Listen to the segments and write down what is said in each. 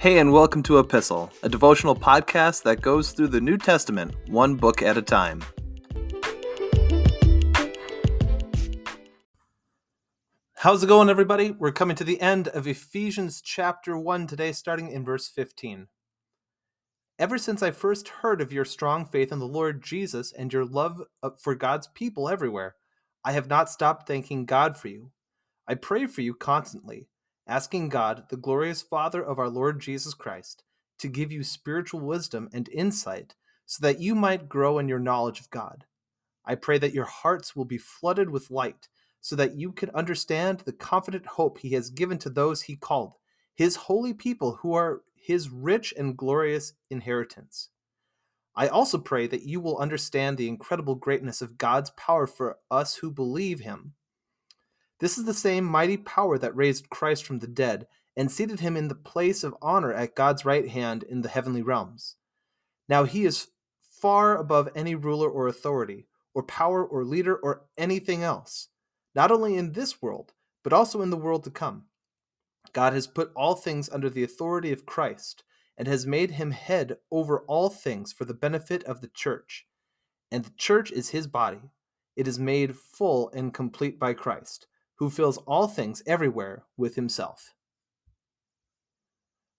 Hey, and welcome to Epistle, a devotional podcast that goes through the New Testament one book at a time. How's it going, everybody? We're coming to the end of Ephesians chapter 1 today, starting in verse 15. Ever since I first heard of your strong faith in the Lord Jesus and your love uh, for God's people everywhere, I have not stopped thanking God for you. I pray for you constantly asking God, the glorious Father of our Lord Jesus Christ, to give you spiritual wisdom and insight so that you might grow in your knowledge of God. I pray that your hearts will be flooded with light so that you can understand the confident hope he has given to those he called, his holy people who are his rich and glorious inheritance. I also pray that you will understand the incredible greatness of God's power for us who believe him this is the same mighty power that raised Christ from the dead and seated him in the place of honor at God's right hand in the heavenly realms. Now he is far above any ruler or authority, or power or leader or anything else, not only in this world, but also in the world to come. God has put all things under the authority of Christ and has made him head over all things for the benefit of the church. And the church is his body. It is made full and complete by Christ who fills all things everywhere with himself.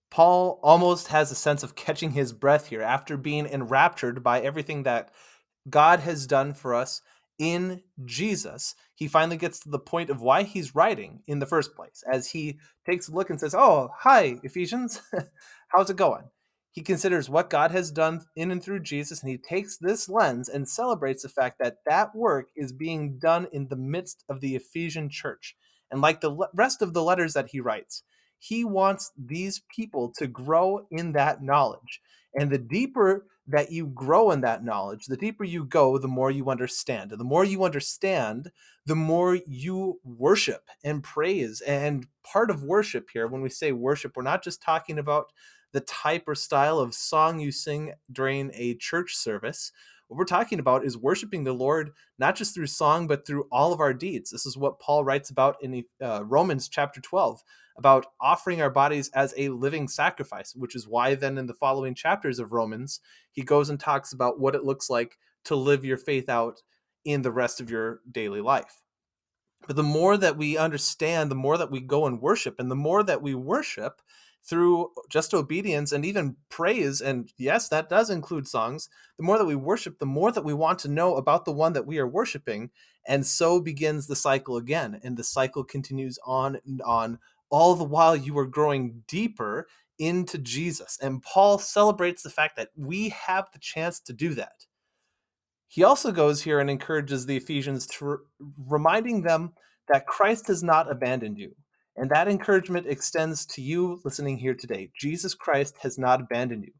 Paul almost has a sense of catching his breath here after being enraptured by everything that God has done for us in Jesus. He finally gets to the point of why he's writing in the first place, as he takes a look and says, Oh, hi, Ephesians. How's it going? He considers what God has done in and through Jesus, and he takes this lens and celebrates the fact that that work is being done in the midst of the Ephesian church. And like the rest of the letters that he writes, he wants these people to grow in that knowledge. And the deeper that you grow in that knowledge, the deeper you go, the more you understand. And the more you understand, the more you worship and praise. And part of worship here, when we say worship, we're not just talking about the type or style of song you sing during a church service. What we're talking about is worshiping the Lord not just through song, but through all of our deeds. This is what Paul writes about in uh, Romans chapter 12 about offering our bodies as a living sacrifice, which is why then in the following chapters of Romans, he goes and talks about what it looks like to live your faith out in the rest of your daily life. But the more that we understand, the more that we go and worship, and the more that we worship, through just obedience and even praise and yes that does include songs. The more that we worship the more that we want to know about the one that we are worshiping and so begins the cycle again and the cycle continues on and on all the while you are growing deeper into Jesus. And Paul celebrates the fact that we have the chance to do that. He also goes here and encourages the Ephesians to reminding them that Christ has not abandoned you and that encouragement extends to you listening here today. Jesus Christ has not abandoned you.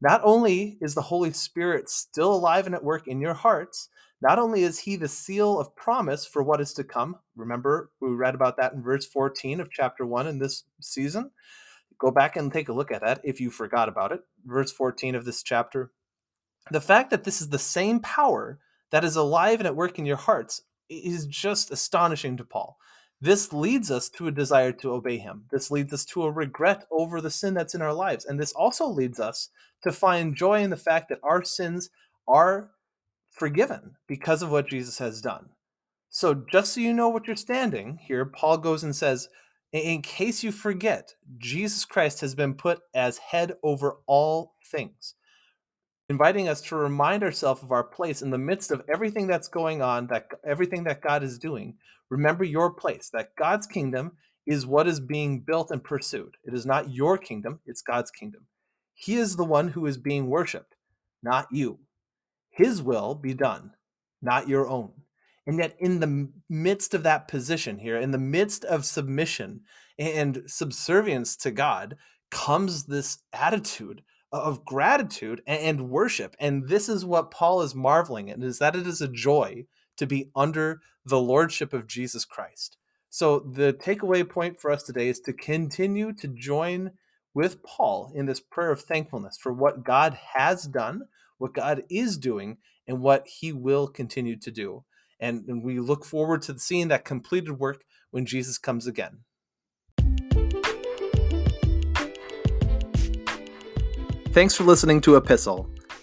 Not only is the Holy Spirit still alive and at work in your hearts, not only is he the seal of promise for what is to come. Remember, we read about that in verse 14 of chapter 1 in this season. Go back and take a look at that if you forgot about it. Verse 14 of this chapter. The fact that this is the same power that is alive and at work in your hearts is just astonishing to Paul. This leads us to a desire to obey him. This leads us to a regret over the sin that's in our lives. And this also leads us to find joy in the fact that our sins are forgiven because of what Jesus has done. So, just so you know what you're standing, here Paul goes and says, in case you forget, Jesus Christ has been put as head over all things inviting us to remind ourselves of our place in the midst of everything that's going on, that everything that God is doing. Remember your place, that God's kingdom is what is being built and pursued. It is not your kingdom, it's God's kingdom. He is the one who is being worshiped, not you. His will be done, not your own. And yet, in the midst of that position here, in the midst of submission and subservience to God, comes this attitude of gratitude and worship. And this is what Paul is marveling at is that it is a joy to be under the lordship of Jesus Christ. So the takeaway point for us today is to continue to join with Paul in this prayer of thankfulness for what God has done, what God is doing, and what he will continue to do. And, we look forward to seeing that completed work when Jesus comes again. Thanks for listening to Epistle.